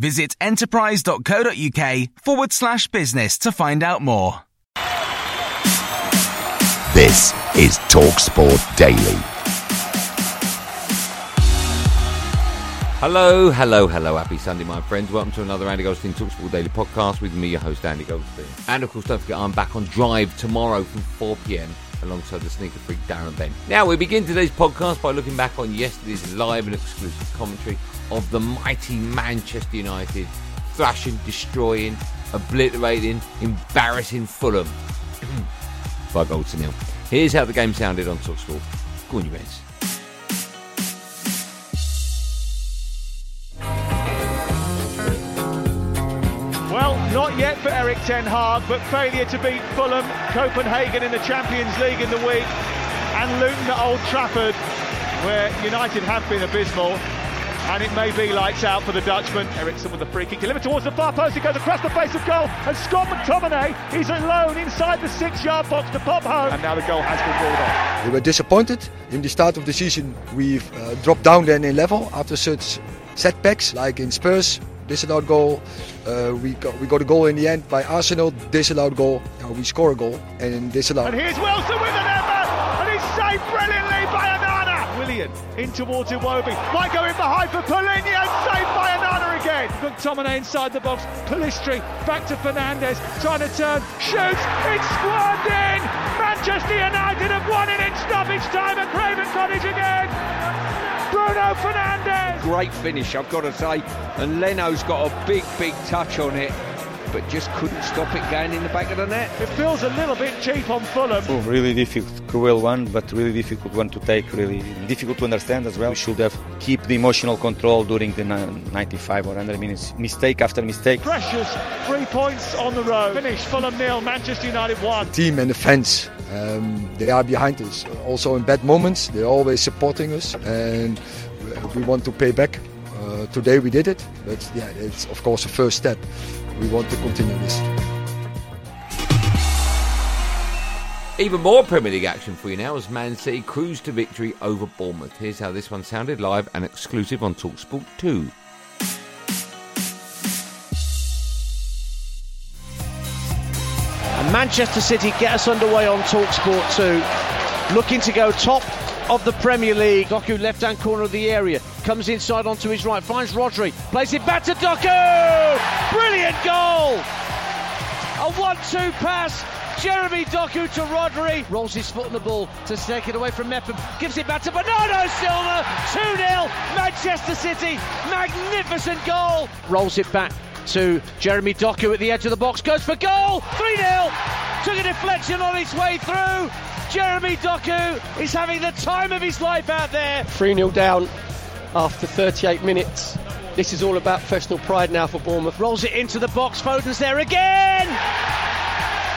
Visit enterprise.co.uk forward slash business to find out more. This is TalkSport Daily. Hello, hello, hello. Happy Sunday, my friends. Welcome to another Andy Goldstein TalkSport Daily podcast with me, your host, Andy Goldstein. And of course, don't forget, I'm back on Drive tomorrow from 4 pm alongside the sneaker freak Darren Bent. Now, we begin today's podcast by looking back on yesterday's live and exclusive commentary of the mighty Manchester United thrashing, destroying, obliterating, embarrassing Fulham by goal to nil. Here's how the game sounded on TalkSport. Go on, you Reds. Not yet for Erik Ten Hag, but failure to beat Fulham, Copenhagen in the Champions League in the week, and Luton at Old Trafford, where United have been abysmal. And it may be lights out for the Dutchman. Eriksen with the free kick delivered towards the far post. It goes across the face of goal. And Scott McTominay, he's alone inside the six yard box to pop home. And now the goal has been ruled off. We were disappointed. In the start of the season, we've uh, dropped down then in level after such setbacks, like in Spurs, disallowed goal. Uh, we got we got a goal in the end by Arsenal, disallowed goal. Now we score a goal and disallowed. And here's Wilson with an effort. And he's saved brilliantly by Onana. Willian in towards Iwobi. Might go in behind for Polini and saved by Onana again. McTominay inside the box. Palistri back to Fernandes. Trying to turn. Shoots. It's squirmed in. Manchester United have won it in stoppage time at Craven Cottage again. Bruno Fernandes. great finish, I've got to say. And Leno's got a big, big touch on it, but just couldn't stop it going in the back of the net. It feels a little bit cheap on Fulham. Oh, really difficult, cruel one, but really difficult one to take. Really difficult to understand as well. We should have keep the emotional control during the 95 or 100 minutes. Mistake after mistake. Precious three points on the road. Finish Fulham nil, Manchester United one. Team and the fans, um, they are behind us. Also in bad moments, they're always supporting us, and we want to pay back. Uh, today we did it, but yeah, it's of course a first step. We want to continue this. Even more Premier League action for you now as Man City cruise to victory over Bournemouth. Here's how this one sounded live and exclusive on TalkSport 2. Manchester City get us underway on Talksport 2. Looking to go top of the Premier League. Doku left hand corner of the area. Comes inside onto his right. Finds Rodri. Plays it back to Doku. Brilliant goal. A 1 2 pass. Jeremy Doku to Rodri. Rolls his foot on the ball to take it away from Mepham. Gives it back to Bernardo Silva. 2 0. Manchester City. Magnificent goal. Rolls it back to Jeremy Doku at the edge of the box. Goes for goal. 3 0. Took a deflection on its way through. Jeremy Doku is having the time of his life out there. 3 0 down after 38 minutes. This is all about professional pride now for Bournemouth. Rolls it into the box. Foden's there again.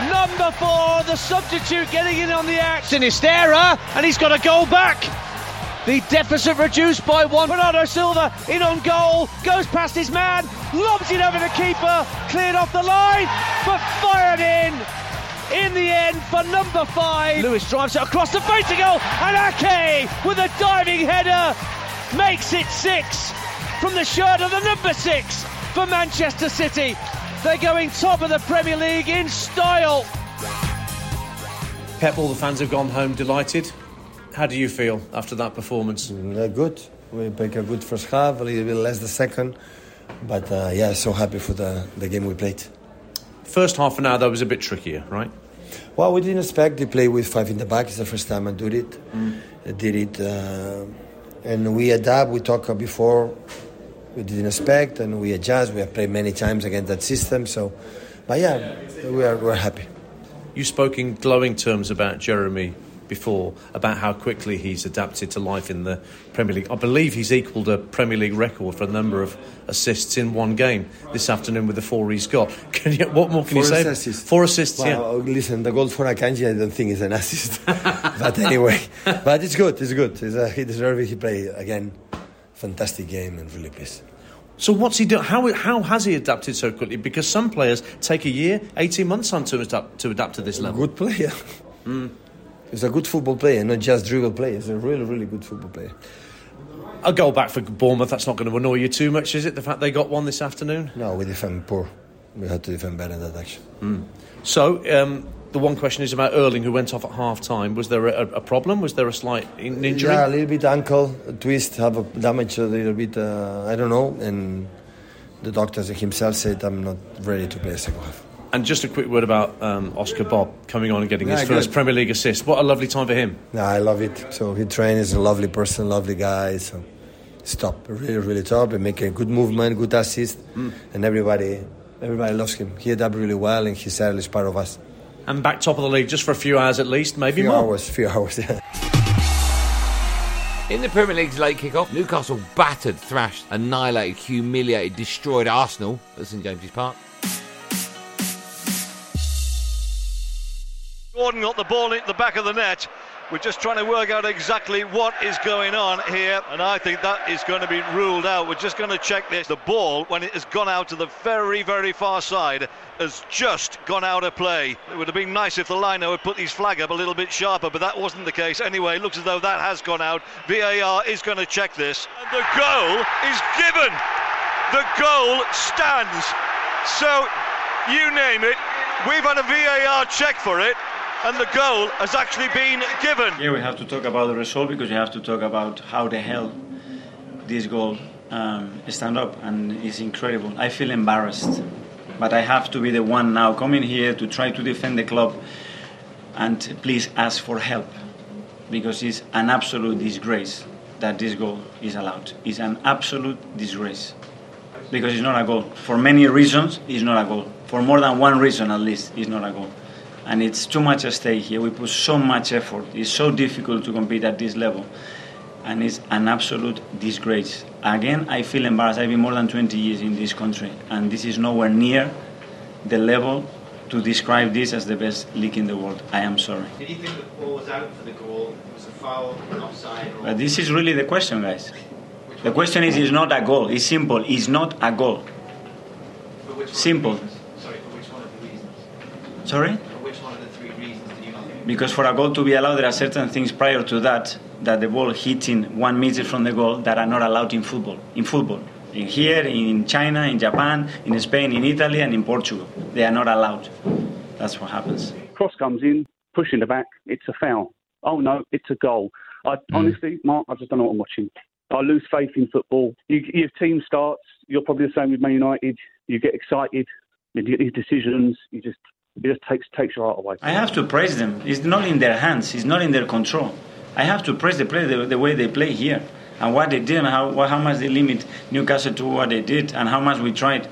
Number four, the substitute getting in on the act. Sinisterra, and he's got a goal back. The deficit reduced by one. Bernardo Silva in on goal, goes past his man, lobs it over the keeper, cleared off the line, but fired in. In the end, for number five, Lewis drives it across the face of goal, and Ake with a diving header makes it six from the shirt of the number six for Manchester City. They're going top of the Premier League in style. Pep, all the fans have gone home delighted. How do you feel after that performance? Uh, good. We make a good first half, a little bit less the second. But uh, yeah, so happy for the, the game we played. First half an hour, that was a bit trickier, right? Well, we didn't expect to play with five in the back. It's the first time I did it. Mm. I did it, uh, and we adapt. We talked before. We didn't expect, and we adjust. We have played many times against that system. So, but yeah, we are we're happy. You spoke in glowing terms about Jeremy before about how quickly he's adapted to life in the Premier League. I believe he's equalled a Premier League record for a number of assists in one game this afternoon with the four he's got. You, what more can four you say? Assists. Four assists. Well, yeah. Listen, the goal for Akanji, I don't think is an assist, but anyway, but it's good. It's good. It's a, he deserves. it. He played again, fantastic game and really pleased. So what's he doing? How, how has he adapted so quickly? Because some players take a year, 18 months on to adapt to, adapt to this level. Good player. Mm. He's a good football player, not just dribble player. He's a really, really good football player. A goal back for Bournemouth, that's not going to annoy you too much, is it? The fact they got one this afternoon? No, we defend poor. We had to defend better in that action. Mm. So, um, the one question is about Erling, who went off at half time. Was there a, a, problem? Was there a slight injury? Yeah, a little bit ankle twist, have a damage a little bit. Uh, I don't know. And the doctor himself said I'm not ready to play a second half. And just a quick word about um, Oscar Bobb coming on and getting yeah, his first good. Premier League assist. What a lovely time for him. Yeah, I love it. So he trains, a lovely person, lovely guy. So stop, really, really top, and make a good movement, good assist, mm. and everybody, everybody loves him. He adapted really well, and he's certainly part of us. And back top of the league just for a few hours at least, maybe few more. Hours, few hours, yeah. In the Premier League's late kick-off, Newcastle battered, thrashed, annihilated, humiliated, destroyed Arsenal at St James's Park. Gordon got the ball into the back of the net. We're just trying to work out exactly what is going on here, and I think that is going to be ruled out. We're just going to check this. The ball, when it has gone out to the very, very far side, has just gone out of play. It would have been nice if the liner had put his flag up a little bit sharper, but that wasn't the case. Anyway, it looks as though that has gone out. VAR is going to check this. And the goal is given. The goal stands. So, you name it, we've had a VAR check for it and the goal has actually been given. Yeah, we have to talk about the result because you have to talk about how the hell this goal um, stand up, and it's incredible. I feel embarrassed, but I have to be the one now coming here to try to defend the club and please ask for help because it's an absolute disgrace that this goal is allowed. It's an absolute disgrace because it's not a goal. For many reasons, it's not a goal. For more than one reason, at least, it's not a goal and it's too much at stake here. We put so much effort. It's so difficult to compete at this level, and it's an absolute disgrace. Again, I feel embarrassed. I've been more than 20 years in this country, and this is nowhere near the level to describe this as the best league in the world. I am sorry. Did you think the ball was out for the goal? It Was a foul, an offside? Or... But this is really the question, guys. The question is, it's not a goal. It's simple. It's not a goal. Simple. Sorry, for which one of the reasons? Sorry? Because for a goal to be allowed, there are certain things prior to that that the ball hitting one meter from the goal that are not allowed in football. In football, in here, in China, in Japan, in Spain, in Italy, and in Portugal, they are not allowed. That's what happens. Cross comes in, pushing the back. It's a foul. Oh no, it's a goal. I, mm. Honestly, Mark, I just don't know what I'm watching. I lose faith in football. You, your team starts. You're probably the same with Man United. You get excited. You get these decisions. You just it just takes takes your heart away. I have to praise them. It's not in their hands. It's not in their control. I have to praise the player the, the way they play here and what they did and how how much they limit Newcastle to what they did and how much we tried.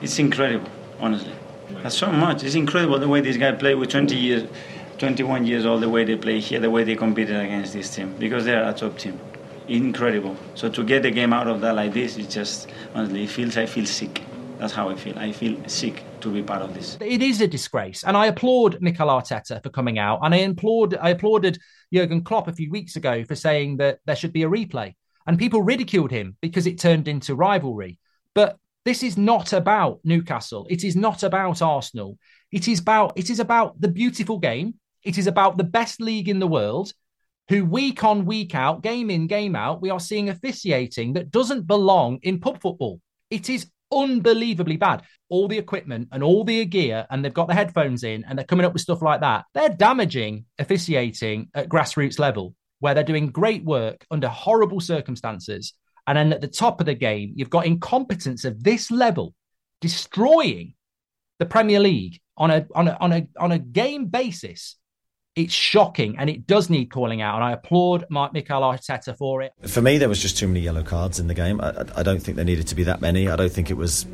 It's incredible, honestly. That's so much. It's incredible the way this guy played with 20 years, 21 years old. The way they play here, the way they competed against this team because they are a top team. Incredible. So to get the game out of that like this, it just honestly it feels I feel sick. That's how I feel. I feel sick to be part of this. It is a disgrace, and I applaud Mikel Arteta for coming out, and I applaud I applauded Jurgen Klopp a few weeks ago for saying that there should be a replay, and people ridiculed him because it turned into rivalry. But this is not about Newcastle. It is not about Arsenal. It is about it is about the beautiful game. It is about the best league in the world. Who week on, week out, game in, game out, we are seeing officiating that doesn't belong in pub football. It is unbelievably bad. All the equipment and all the gear, and they've got the headphones in and they're coming up with stuff like that. They're damaging officiating at grassroots level, where they're doing great work under horrible circumstances. And then at the top of the game, you've got incompetence of this level destroying the Premier League on a on a on a on a game basis, it's shocking and it does need calling out. And I applaud Mike Mikel Arteta for it. For me, there was just too many yellow cards in the game. I, I don't think there needed to be that many. I don't think it was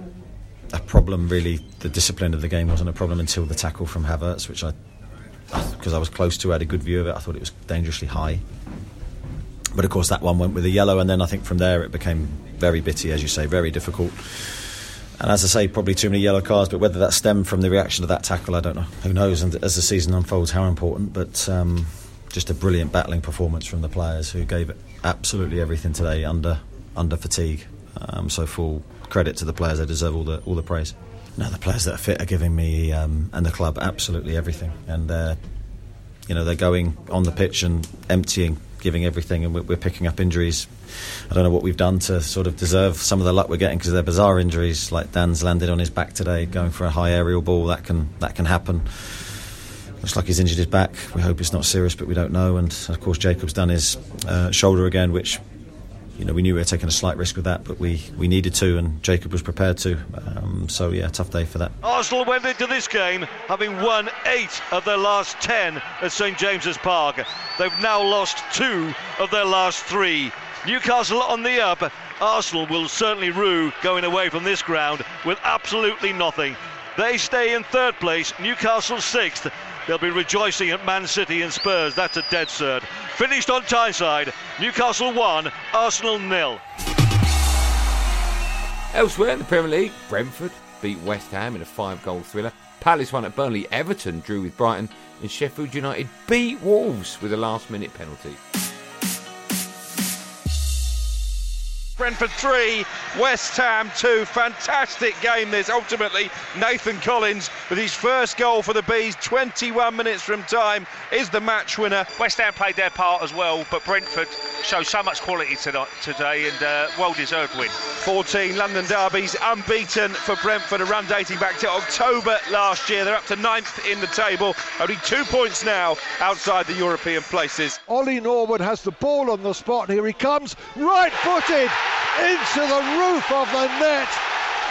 a problem really. The discipline of the game wasn't a problem until the tackle from Havertz, which I because I was close to, I had a good view of it. I thought it was dangerously high. But of course, that one went with a yellow, and then I think from there it became very bitty, as you say, very difficult. And as I say, probably too many yellow cards. But whether that stemmed from the reaction of that tackle, I don't know. Who knows? And as the season unfolds, how important. But um, just a brilliant battling performance from the players who gave absolutely everything today under under fatigue. Um, so full credit to the players; they deserve all the all the praise. No, the players that are fit are giving me um, and the club absolutely everything, and they're you know they're going on the pitch and emptying giving everything, and we're, picking up injuries. I don't know what we've done to sort of deserve some of the luck we're getting because they're bizarre injuries. Like Dan's landed on his back today, going for a high aerial ball. That can that can happen. Looks like he's injured his back. We hope it's not serious, but we don't know. And of course, Jacob's done his uh, shoulder again, which you know, we knew we were taking a slight risk with that, but we, we needed to, and Jacob was prepared to. Um, so, yeah, tough day for that. Arsenal went into this game having won eight of their last ten at St James's Park. They've now lost two of their last three. Newcastle on the up. Arsenal will certainly rue going away from this ground with absolutely nothing. They stay in third place, Newcastle sixth. They'll be rejoicing at Man City and Spurs. That's a dead cert. Finished on Tyneside. Newcastle 1, Arsenal nil. Elsewhere in the Premier League, Brentford beat West Ham in a five goal thriller. Palace won at Burnley. Everton drew with Brighton. And Sheffield United beat Wolves with a last minute penalty. Brentford 3, West Ham 2. Fantastic game this. Ultimately, Nathan Collins with his first goal for the Bees, 21 minutes from time, is the match winner. West Ham played their part as well, but Brentford showed so much quality tonight, today and uh, well deserved win. 14 London derbies unbeaten for Brentford, a run dating back to October last year. They're up to ninth in the table, only two points now outside the European places. Ollie Norwood has the ball on the spot. Here he comes, right footed into the roof of the net.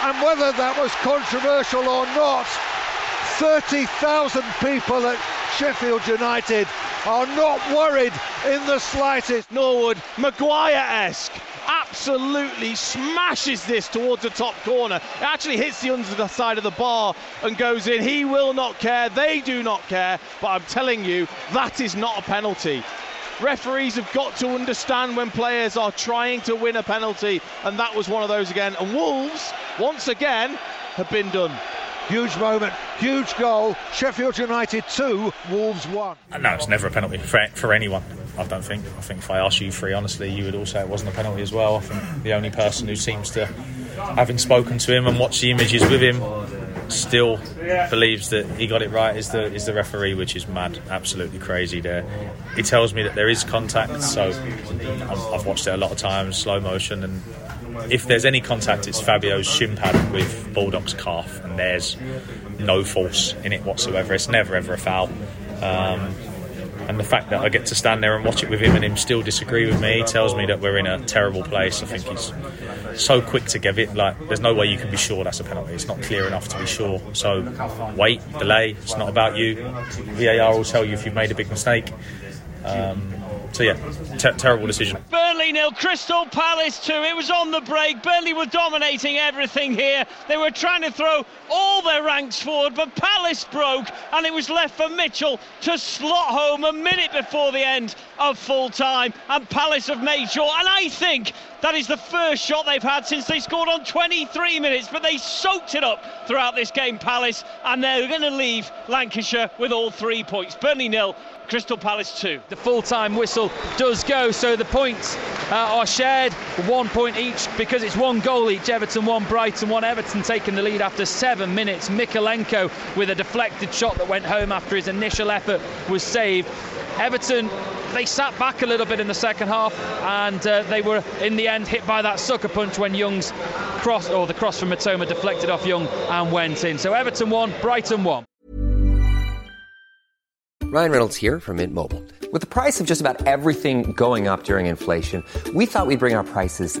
And whether that was controversial or not, 30,000 people at Sheffield United are not worried in the slightest. Norwood, Maguire-esque absolutely smashes this towards the top corner. It actually hits the underside of the bar and goes in. He will not care. They do not care. But I'm telling you, that is not a penalty. Referees have got to understand when players are trying to win a penalty, and that was one of those again. And Wolves, once again, have been done. Huge moment, huge goal. Sheffield United 2, Wolves 1. Uh, no, it's never a penalty for, for anyone, I don't think. I think if I asked you three honestly, you would all say it wasn't a penalty as well. I think the only person who seems to, having spoken to him and watched the images with him, still believes that he got it right is the is the referee, which is mad, absolutely crazy. There, he tells me that there is contact, so I've watched it a lot of times, slow motion, and if there's any contact, it's Fabio's shin pad with Baldock's calf, and there's no force in it whatsoever. It's never ever a foul. Um, and the fact that I get to stand there and watch it with him and him still disagree with me tells me that we're in a terrible place. I think he's so quick to give it. Like, there's no way you can be sure that's a penalty. It's not clear enough to be sure. So, wait, delay. It's not about you. VAR will tell you if you've made a big mistake. Um, so yeah, ter- terrible decision. Burnley nil, Crystal Palace two. It was on the break. Burnley were dominating everything here. They were trying to throw all their ranks forward, but Palace broke, and it was left for Mitchell to slot home a minute before the end of full time. And Palace have made sure, and I think that is the first shot they've had since they scored on 23 minutes, but they soaked it up throughout this game, Palace, and they're going to leave Lancashire with all three points. Burnley nil, Crystal Palace 2. The full time whistle does go, so the points uh, are shared, one point each, because it's one goal each. Everton, one Brighton, one Everton taking the lead after seven minutes. Mykolenko with a deflected shot that went home after his initial effort was saved. Everton, they sat back a little bit in the second half and uh, they were in the end hit by that sucker punch when Young's cross, or the cross from Mitoma, deflected off Young and went in. So Everton won, Brighton won. Ryan Reynolds here from Mint Mobile. With the price of just about everything going up during inflation, we thought we'd bring our prices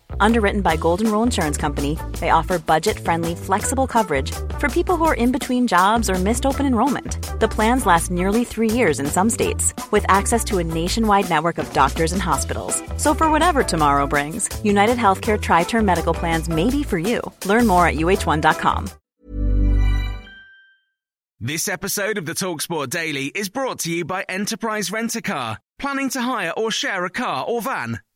Underwritten by Golden Rule Insurance Company, they offer budget friendly, flexible coverage for people who are in between jobs or missed open enrollment. The plans last nearly three years in some states, with access to a nationwide network of doctors and hospitals. So, for whatever tomorrow brings, United Healthcare Tri Term Medical Plans may be for you. Learn more at uh1.com. This episode of the Talksport Daily is brought to you by Enterprise Rent a Car. Planning to hire or share a car or van?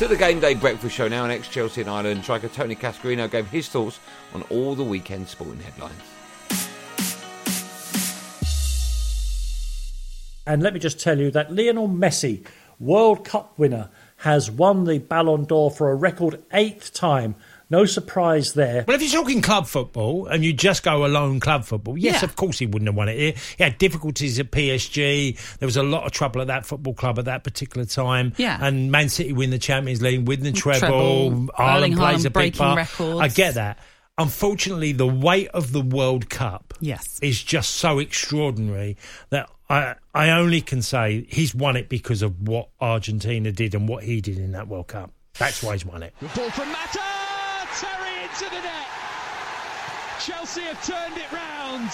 To the game day breakfast show now, and ex Chelsea and Ireland striker Tony Cascarino gave his thoughts on all the weekend sporting headlines. And let me just tell you that Lionel Messi, World Cup winner, has won the Ballon d'Or for a record eighth time. No surprise there. Well, if you're talking club football and you just go alone club football, yes, Yeah. of course he wouldn't have won it. He, he had difficulties at PSG. There was a lot of trouble at that football club at that particular time. Yeah. And Man City win the Champions League, win the treble. Treble, Haaland plays a big part. records. I get that. Unfortunately, the weight of the World Cup Yes. is just so extraordinary that I I only can say he's won it because of what Argentina did and what he did in that World Cup. That's why he's won it. Terry into the net! Chelsea have turned it round!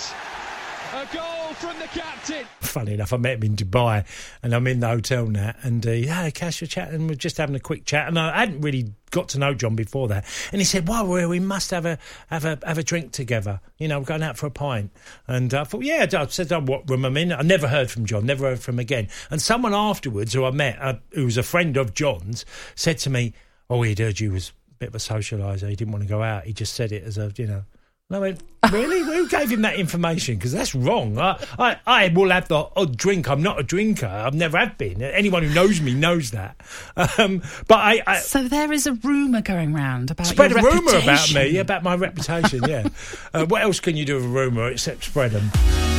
A goal from the captain! Funny enough, I met him in Dubai, and I'm in the hotel now, and uh, yeah, casual chat, and we're just having a quick chat, and I hadn't really got to know John before that, and he said, "Well, we we must have a have a have a drink together. You know, we're going out for a pint." And I thought, yeah, I said, oh, "What room I'm in?" I never heard from John, never heard from him again. And someone afterwards, who I met, uh, who was a friend of John's, said to me, "Oh, he'd heard you was a bit of a socialiser. He didn't want to go out. He just said it as a, you know." And I went, really? Who gave him that information? Because that's wrong. I, I, I will have the odd drink. I'm not a drinker. I've never have been. Anyone who knows me knows that. Um, but I, I So there is a rumour going round about spread a rumour about me, about my reputation. Yeah. uh, what else can you do with a rumour except spread them?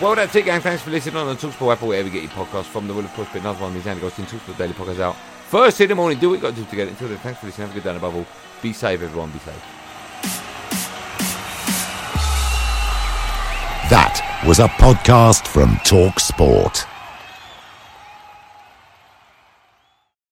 Well, that's it, gang. Thanks for listening on the Talksport app or wherever you get your podcast from. There will, of course, be another one of these Andy Goldstein Talksport Daily Podcast out first in the morning. Do what you got to do to get it. Until then, thanks for listening. Have a good day, and above all, be safe, everyone. Be safe. That was a podcast from Talk